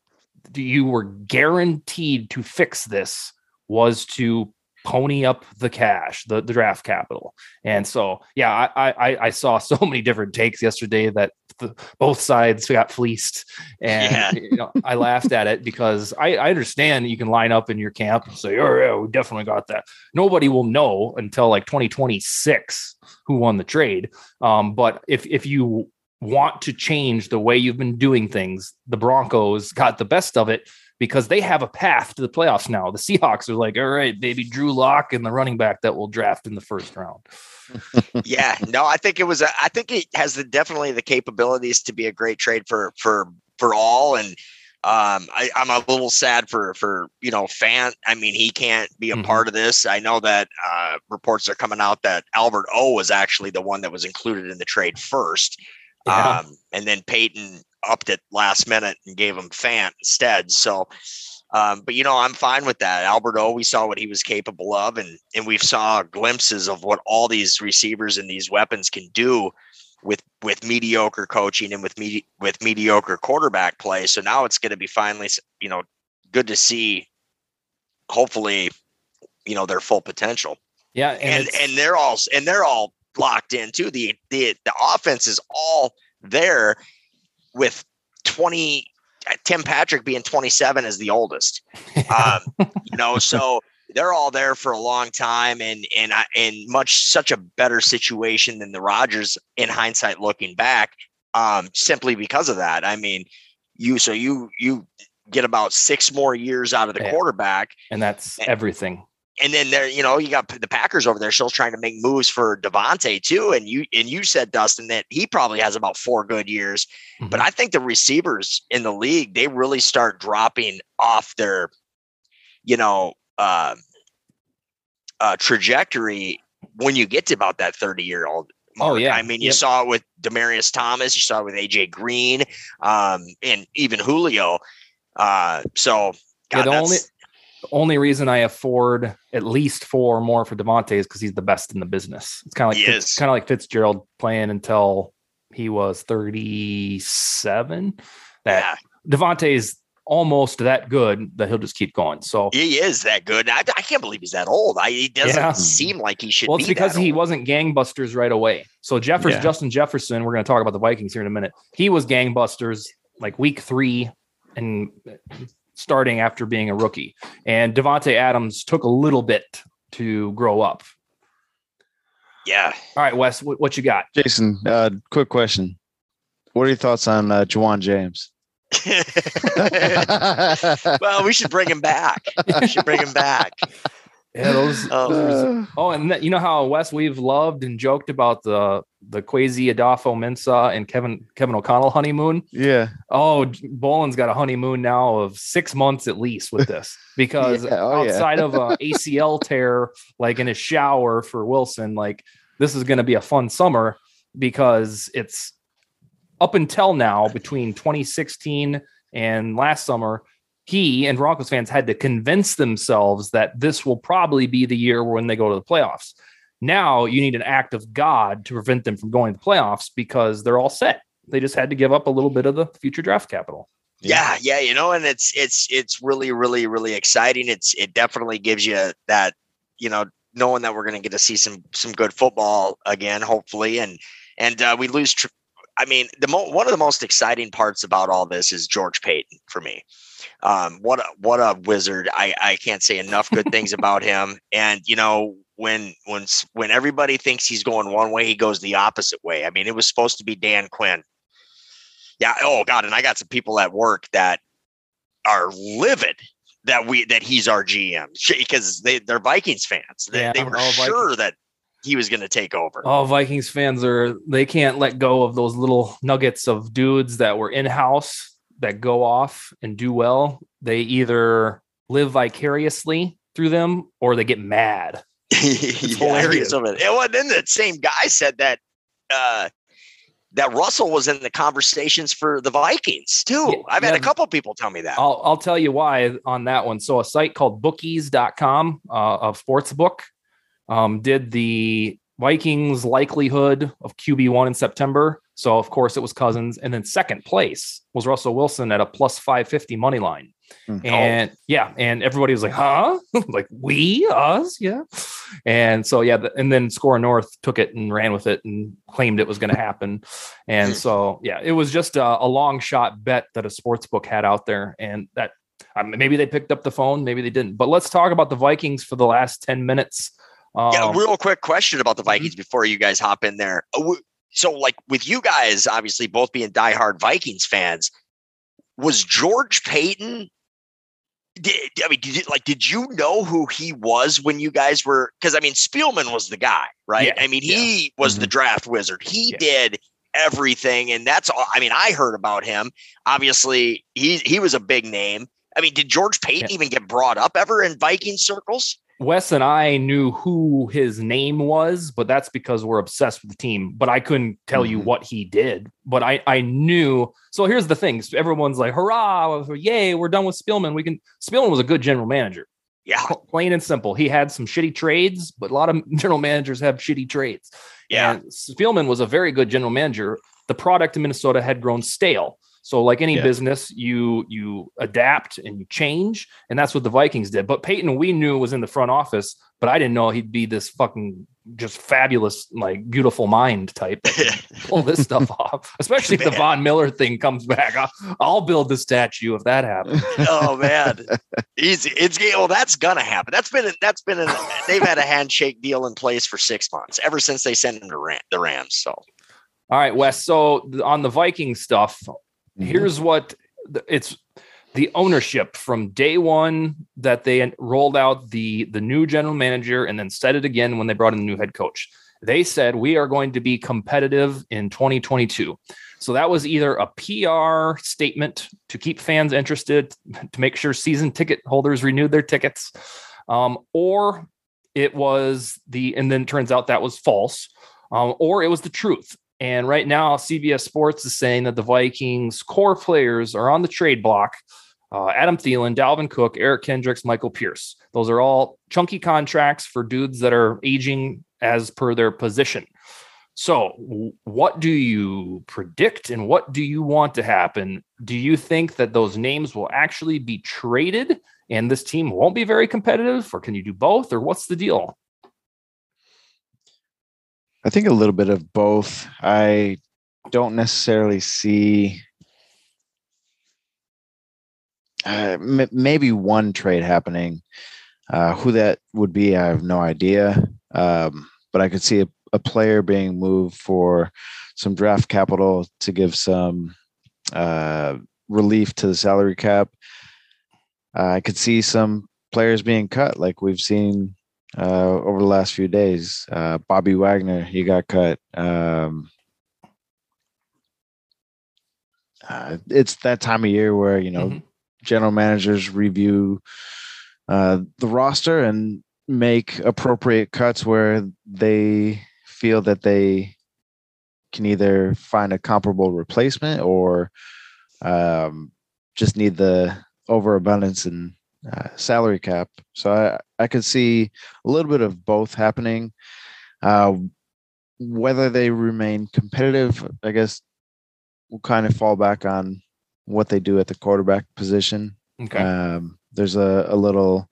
you were guaranteed to fix this was to pony up the cash, the, the draft capital. And so, yeah, I, I I saw so many different takes yesterday that the, both sides got fleeced, and Yeah. you know, I laughed at it because I, I understand you can line up in your camp and say, "Oh yeah, we definitely got that." Nobody will know until like 2026 who won the trade. Um, but if if you want to change the way you've been doing things, the Broncos got the best of it because they have a path to the playoffs now. The Seahawks are like, all right, baby, Drew Lock and the running back that will draft in the first round. yeah, no, I think it was. A, I think it has the definitely the capabilities to be a great trade for for for all. And um, I, I'm a little sad for for you know fan. I mean, he can't be a Mhm. part of this. I know that uh, reports are coming out that Albert O was actually the one that was included in the trade first, Yeah. um, and then Paton upped it last minute and gave him Fant instead. So. Um, but you know, I'm fine with that. Albert O, we saw what he was capable of, and and we saw glimpses of what all these receivers and these weapons can do with with mediocre coaching and with me with mediocre quarterback play. So now it's going to be finally, you know, good to see. Hopefully, you know their full potential, yeah, and, and and they're all and they're all locked in too. The the the offense is all there with twenty. uh, Tim Patrick being 27 as the oldest um, you know so they're all there for a long time and and I, and much such a better situation than the Rodgers in hindsight looking back um simply because of that i mean you so you you get about six more years out of the Yeah. quarterback and that's everything. And then there you know you got the packers over there still trying to make moves for Davante too and you and you said dustin that he probably has about four good years but Mhm. I think the receivers in the league they really start dropping off their, you know, uh, uh, trajectory when you get to about that thirty year old. Oh, yeah. I mean, you Yep. saw it with Demaryius Thomas, you saw it with AJ Green, um, and even Julio. Uh, so, Yeah, God, the only the only reason I afford at least four more for Davante is because he's the best in the business. It's kind of like Fitz, kind of like Fitzgerald playing until he was 37. That yeah, Davante is almost that good that he'll just keep going. So he is that good. I, I can't believe he's that old. I, he doesn't Yeah. seem like he should. well, it's be because that he old. wasn't gangbusters right away. So Jefferson, Yeah. Justin Jefferson, we're going to talk about the Vikings here in a minute. He was gangbusters like week three and starting after being a rookie. And Davante Adams took a little bit to grow up. Yeah. All right, Wes, what, what you got? Jason, uh, quick question. What are your thoughts on uh, Ja'Wuan James? well, we should bring him back. We should bring him back. Yeah, those. Oh. those- oh, and that, you know how Wes we've loved and joked about the the Kwesi Adofo-Mensah and Kevin Kevin O'Connell honeymoon. yeah. Oh, Bolin's got a honeymoon now of six months at least with this because Yeah, oh, yeah. outside of a ACL tear, like in a shower for Wilson, like this is going to be a fun summer because it's up until now, between 2016 and last summer, he and Broncos fans had to convince themselves that this will probably be the year when they go to the playoffs. Now you need an act of God to prevent them from going to the playoffs because they're all set. They just had to give up a little bit of the future draft capital. Yeah, yeah, you know, and it's it's it's really, really, really exciting. It's it definitely gives you that, you know, knowing that we're going to get to see some some good football again, hopefully, and and uh, we lose. Tr- I mean, the mo- one of the most exciting parts about all this is George Paton for me. Um, what a, what a wizard! I I can't say enough good things about him. And you know, when when when everybody thinks he's going one way, he goes the opposite way. I mean, it was supposed to be Dan Quinn. Yeah. Oh God, and I got some people at work that are livid that we that he's our GM because they they're Vikings fans. They, Yeah, they were all sure that he was going to take over. Oh, Vikings fans are they can't let go of those little nuggets of dudes that were in house that go off and do well. They either live vicariously through them or they get mad. it's hilarious. Of it. Well, then the same guy said that uh, that Russell was in the conversations for the Vikings too. Yeah, I've had yeah. a couple people tell me that. I'll I'll tell you why on that one. So a site called bookies.com uh, of sportsbook um, did the Vikings likelihood of QB1 in September. So of course it was Cousins and then second place was Russell Wilson at a plus 550 money line. Mhm. And yeah, and everybody was like, "Huh?" like we, us, yeah. And so yeah, and then Score North took it and ran with it and claimed it was going to happen. And so yeah, it was just a, a long shot bet that a sports book had out there, and that um, maybe they picked up the phone, maybe they didn't. But let's talk about the Vikings for the last ten minutes. Um, yeah, real quick question about the Vikings before you guys hop in there. So, like with you guys, obviously both being diehard Vikings fans, was George Paton? Did, I mean, did like, did you know who he was when you guys were? Because I mean, Spielman was the guy, right? Yeah, I mean, he was the mm-hmm. draft wizard. He Yeah. did everything, and that's all. I mean, I heard about him. Obviously, he he was a big name. I mean, did George Paton Yeah. even get brought up ever in Viking circles? Wes and I knew who his name was, but that's because we're obsessed with the team. But I couldn't tell you Mhm. what he did. But I I knew. So here's the thing: everyone's like, "Hurrah! Yay! We're done with Spielman." We can. Spielman was a good general manager, Yeah, plain and simple. He had some shitty trades, but a lot of general managers have shitty trades. yeah. And Spielman was a very good general manager. The product in Minnesota had grown stale. So, like any Yeah. business, you you adapt and you change, and that's what the Vikings did. But Paton, we knew was in the front office, but I didn't know he'd be this fucking just fabulous, like beautiful mind type pull this stuff off. Especially if the Man. Von Miller thing comes back, I'll, I'll build the statue if that happens. oh man, easy. It's well, that's gonna happen. That's been that's been an, they've had a handshake deal in place for six months ever since they sent him to Ram, the Rams. So All right, Wes. So on the Viking stuff. Here's what it's the ownership from day one that they rolled out the the new general manager and then said it again when they brought in the new head coach. They said we are going to be competitive in 2022 so that was either a pr statement to keep fans interested to make sure season ticket holders renewed their tickets um, or it was the and then turns out that was false um, or it was the truth and right now, CBS Sports is saying that the Vikings' core players are on the trade block. Uh, Adam Thielen, Dalvin Cook, Eric Kendricks, Michael Pierce. Those are all chunky contracts for dudes that are aging as per their position. So, what do you predict and what do you want to happen? Do you think that those names will actually be traded and this team won't be very competitive, or can you do both, or what's the deal? I think a little bit of both. I don't necessarily see uh, m- maybe one trade happening. Uh, who that would be, I have no idea. Um, but I could see a, a player being moved for some draft capital to give some uh, relief to the salary cap. I could see some players being cut, like we've seen uh, over the last few days. Uh, Bobby Wagner, he got cut. Um, uh, it's that time of year where you know Mhm. general managers review uh, the roster and make appropriate cuts where they feel that they can either find a comparable replacement or um, just need the overabundance and uh, salary cap. So I, I could see a little bit of both happening. Uh, whether they remain competitive, I guess, will kind of fall back on what they do at the quarterback position. Okay. Um, there's a, a little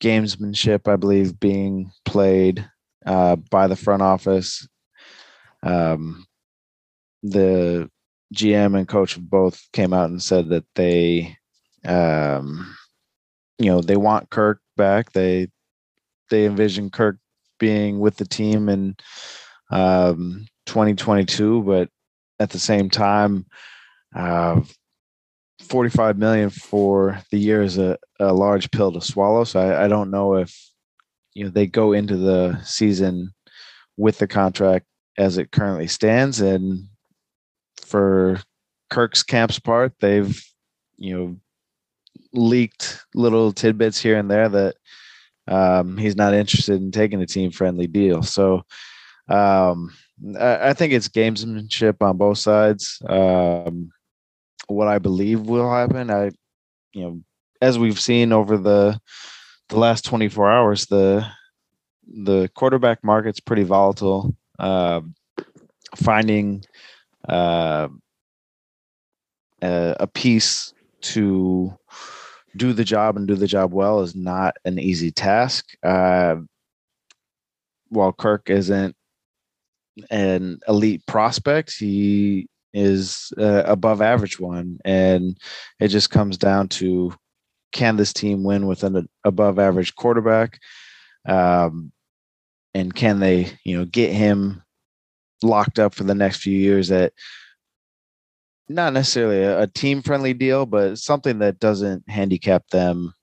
gamesmanship, I believe, being played uh, by the front office. Um, the GM and coach both came out and said that they, um, you know, they want Kirk back. They they envision Kirk being with the team in um, 2022, but at the same time, uh, 45 million for the year is a, a large pill to swallow. So I, I don't know if you know they go into the season with the contract as it currently stands, and for Kirk's camp's part, they've you know leaked little tidbits here and there that um, he's not interested in taking a team friendly deal. So um, I, I, think it's gamesmanship on both sides. Um, what I believe will happen, I you know, as we've seen over the the last 24 hours, the the quarterback market's pretty volatile. Uh, finding uh, a, a piece to do the job and do the job well is not an easy task. Uh, while Kirk isn't an elite prospect, he is uh, above average one, and it just comes down to can this team win with an above average quarterback, um, and can they you know get him locked up for the next few years at not necessarily a, a team friendly deal, but something that doesn't handicap them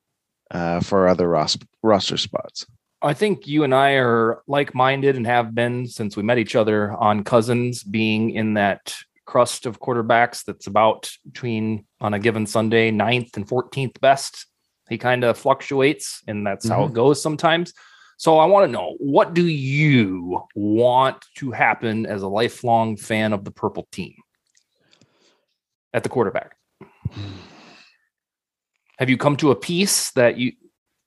uh, for other ros- roster spots. I think you and I are like minded and have been since we met each other on Cousins being in that crust of quarterbacks that's about between on a given Sunday, ninth and 14th best. He kind of fluctuates, and that's mm-hmm. how it mm-hmm. goes sometimes. So I want to know what do you want to happen as a lifelong fan of the purple team? At the quarterback? Have you come to a piece that you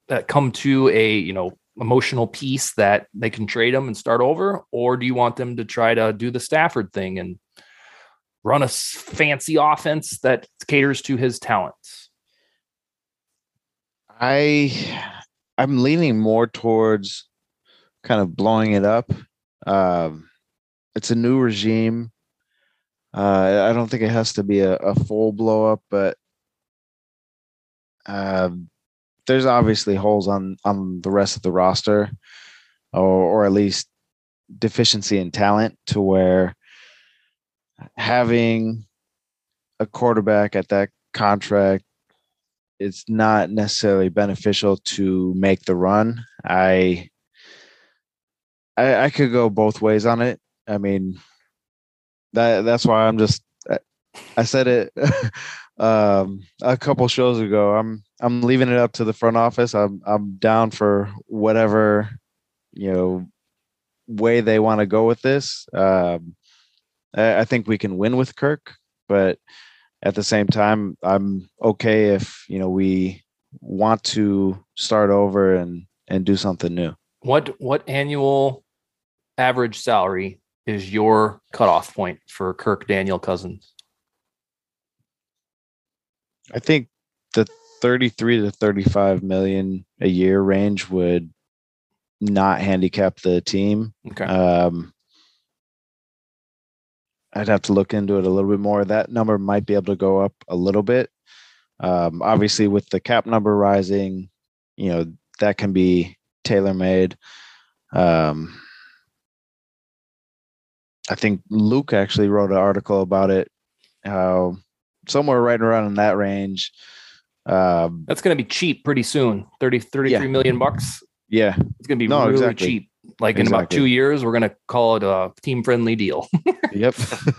that come to a you know emotional piece that they can trade them and start over, or do you want them to try to do the Stafford thing and run a fancy offense that caters to his talents? I I'm leaning more towards kind of blowing it up. Um, it's a new regime. Uh, I don't think it has to be a, a full blow up, but uh, there's obviously holes on on the rest of the roster, or or at least deficiency in talent to where having a quarterback at that contract it's not necessarily beneficial to make the run. I, I I could go both ways on it. I mean, that that's why I'm just I said it um, a couple shows ago. I'm I'm leaving it up to the front office. I'm I'm down for whatever you know way they want to go with this. Um, I, I think we can win with Kirk, but at the same time, I'm okay if you know we want to start over and and do something new. What what annual average salary is your cutoff point for Kirk Daniel Cousins? I think the 33 to 35 million a year range would not handicap the team. Okay. Um, I'd have to look into it a little bit more. That number might be able to go up a little bit. Um, obviously, with the cap number rising, you know that can be tailor made. Um, I think Luke actually wrote an article about it. How somewhere right around in that range. Um, That's going to be cheap pretty soon. 30, 33 yeah. million bucks. Yeah. It's going to be no, really exactly. cheap. Like exactly. in about two years, we're going to call it a team friendly deal. yep.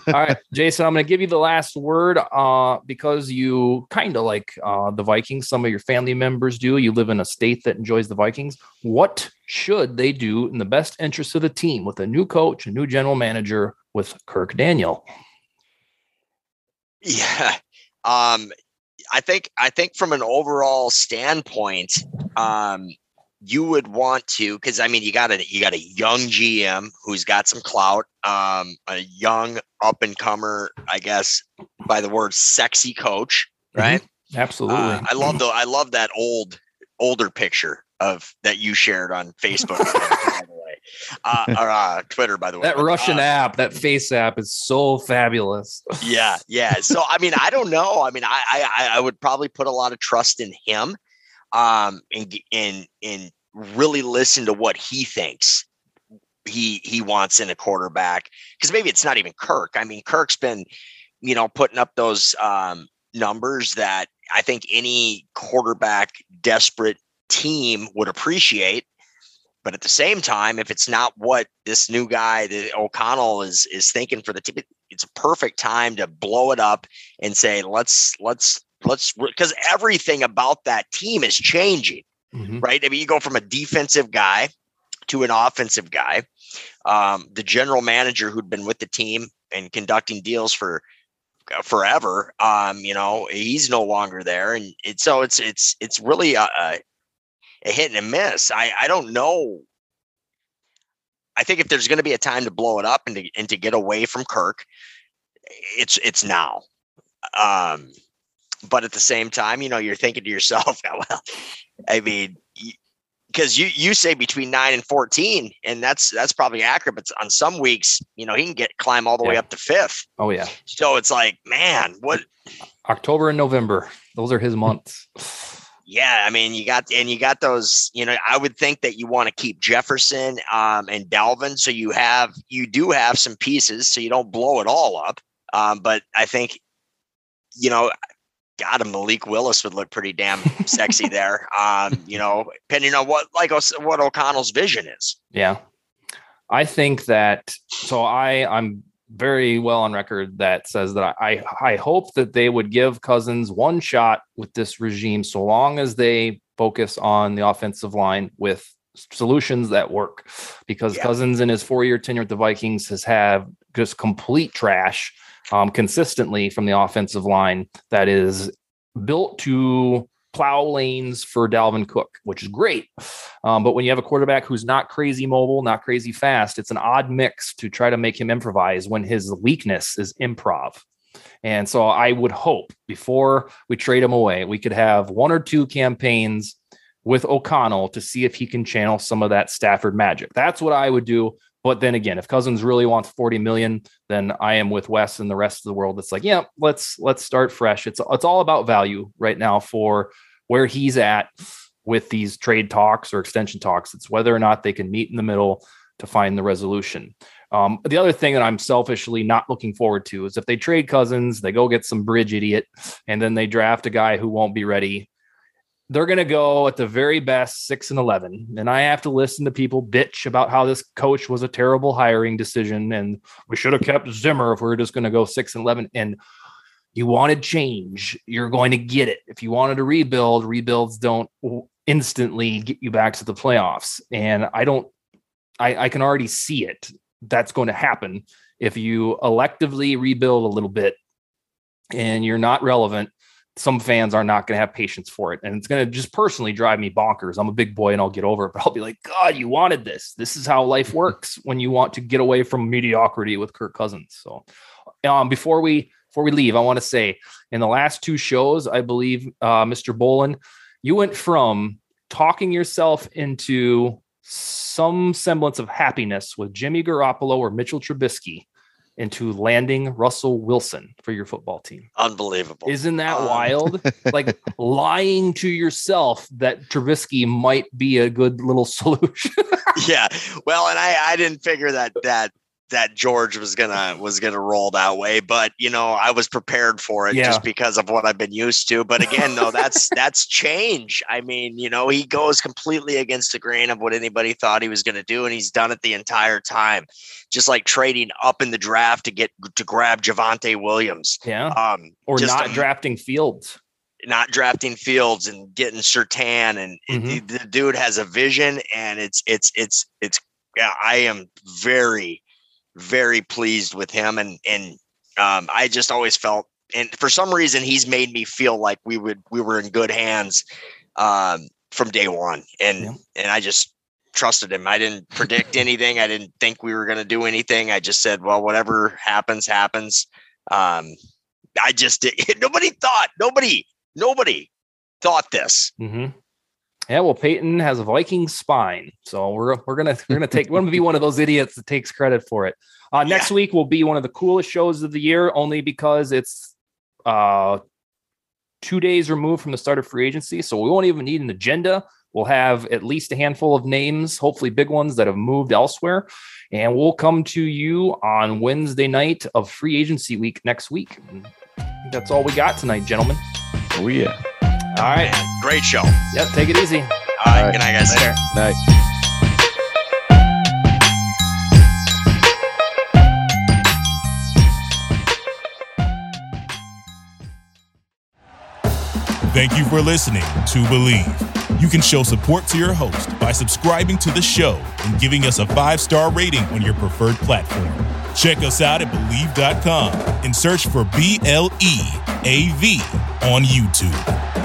All right, Jason, I'm going to give you the last word uh, because you kind of like uh, the Vikings. Some of your family members do. You live in a state that enjoys the Vikings. What should they do in the best interest of the team with a new coach, a new general manager? with Kirk Daniel? Yeah. Um, I think I think from an overall standpoint, um, you would want to because I mean you got a you got a young GM who's got some clout, um, a young up and comer, I guess by the word sexy coach, right? Mm-hmm. Absolutely. Uh, I love the I love that old older picture of that you shared on Facebook. by the way, uh, or uh, Twitter, by the way. That But, Russian uh, app, that face app is so fabulous. yeah, yeah. So I mean, I don't know. I mean, I I, I would probably put a lot of trust in him, um, in in and really listen to what he thinks he he wants in a quarterback because maybe it's not even Kirk. I mean, Kirk's been, you know, putting up those um, numbers that I think any quarterback desperate team would appreciate. But at the same time, if it's not what this new guy, the O'Connell, is is thinking for the team, it's a perfect time to blow it up and say, let's let's let's because everything about that team is changing, Mhm. right? I mean, you go from a defensive guy to an offensive guy. Um, the general manager who'd been with the team and conducting deals for uh, forever, um, you know, he's no longer there, and so it's it's it's really a, a, a hit and a miss. I I don't know. I think if there's going to be a time to blow it up and to and to get away from Kirk, it's it's now. Um, but at the same time, you know, you're thinking to yourself, well, I mean, because you you say between nine and fourteen, and that's that's probably accurate. But on some weeks, you know, he can get climb all the way up to fifth. Oh yeah. So it's like, man, what? October and November. Those are his months. Yeah, I mean, you got and you got those. You know, I would think that you want to keep Jefferson um, and Dalvin, so you have you do have some pieces, so you don't blow it all up. Um, but I think, you know, God, a Malik Willis would look pretty damn sexy there. Um, you know, depending on what like what O'Connell's vision is. Yeah. I think that so I I'm very well on record that says that I I hope that they would give Cousins one shot with this regime so long as they focus on the offensive line with solutions that work because Yeah. Cousins in his 4-year tenure at the Vikings has had just complete trash um, consistently from the offensive line that is built to plow lanes for Dalvin Cook, which is great. Um, but when you have a quarterback who's not crazy mobile, not crazy fast, it's an odd mix to try to make him improvise when his weakness is improv. And so I would hope before we trade him away, we could have one or two campaigns with O'Connell to see if he can channel some of that Stafford magic. That's what I would do. But then again, if Cousins really wants 40 million, then I am with Wes and the rest of the world. It's like, yeah, let's let's start fresh. It's it's all about value right now for where he's at with these trade talks or extension talks. It's whether or not they can meet in the middle to find the resolution. Um, the other thing that I'm selfishly not looking forward to is if they trade Cousins, they go get some bridge idiot, and then they draft a guy who won't be ready. They're going to go at the very best six and eleven, and I have to listen to people bitch about how this coach was a terrible hiring decision, and we should have kept Zimmer if we were just going to go six and eleven. And you wanted change, you're going to get it. If you wanted to rebuild, rebuilds don't instantly get you back to the playoffs. And I don't, I, I can already see it. That's going to happen if you electively rebuild a little bit and you're not relevant. Some fans are not going to have patience for it. And it's going to just personally drive me bonkers. I'm a big boy and I'll get over it, but I'll be like, God, you wanted this. This is how life works when you want to get away from mediocrity with Kirk Cousins. So, um, before we before we leave, I want to say in the last two shows, I believe, uh, Mr. Bolin, you went from talking yourself into some semblance of happiness with Jimmy Garoppolo or Mitchell Trubisky into landing Russell Wilson for your football team. Unbelievable. Isn't that Um, wild? like lying to yourself that Trubisky might be a good little solution. yeah. Well, and I I didn't figure that that that George was gonna was gonna roll that way, but you know I was prepared for it Yeah. just because of what I've been used to. But again, though, that's that's change. I mean, you know, he goes completely against the grain of what anybody thought he was gonna do, and he's done it the entire time. Just like trading up in the draft to get to grab Javonte Williams, yeah. um, Or not a- drafting Fields. not drafting Fields and getting Surtain, and it- Mhm. the, the dude has a vision, and it's it's it's it's. Yeah, I am very very pleased with him, and and um, I just always felt, and for some reason, he's made me feel like we would we were in good hands um, from day one, and Yeah. and I just trusted him. I didn't predict anything. I didn't think we were going to do anything. I just said, well, whatever happens, happens. Um, I just did. Nobody thought. Nobody. Nobody thought this. hmm Yeah, well, Paton has a Viking spine, so we're we're gonna we're gonna take we're gonna be one of those idiots that takes credit for it. Uh, next week will be one of the coolest shows of the year, only because it's uh, two days removed from the start of free agency, so we won't even need an agenda. We'll have at least a handful of names, hopefully big ones that have moved elsewhere, and we'll come to you on Wednesday night of free agency week next week. And that's all we got tonight, gentlemen. Oh yeah. All right, Man, great show. yep, take it easy. All right, right. good night, guys. Later. Night. Thank you for listening to Bleav. You can show support to your host by subscribing to the show and giving us a five star rating on your preferred platform. Check us out at Bleav.com and search for B L E A V on YouTube.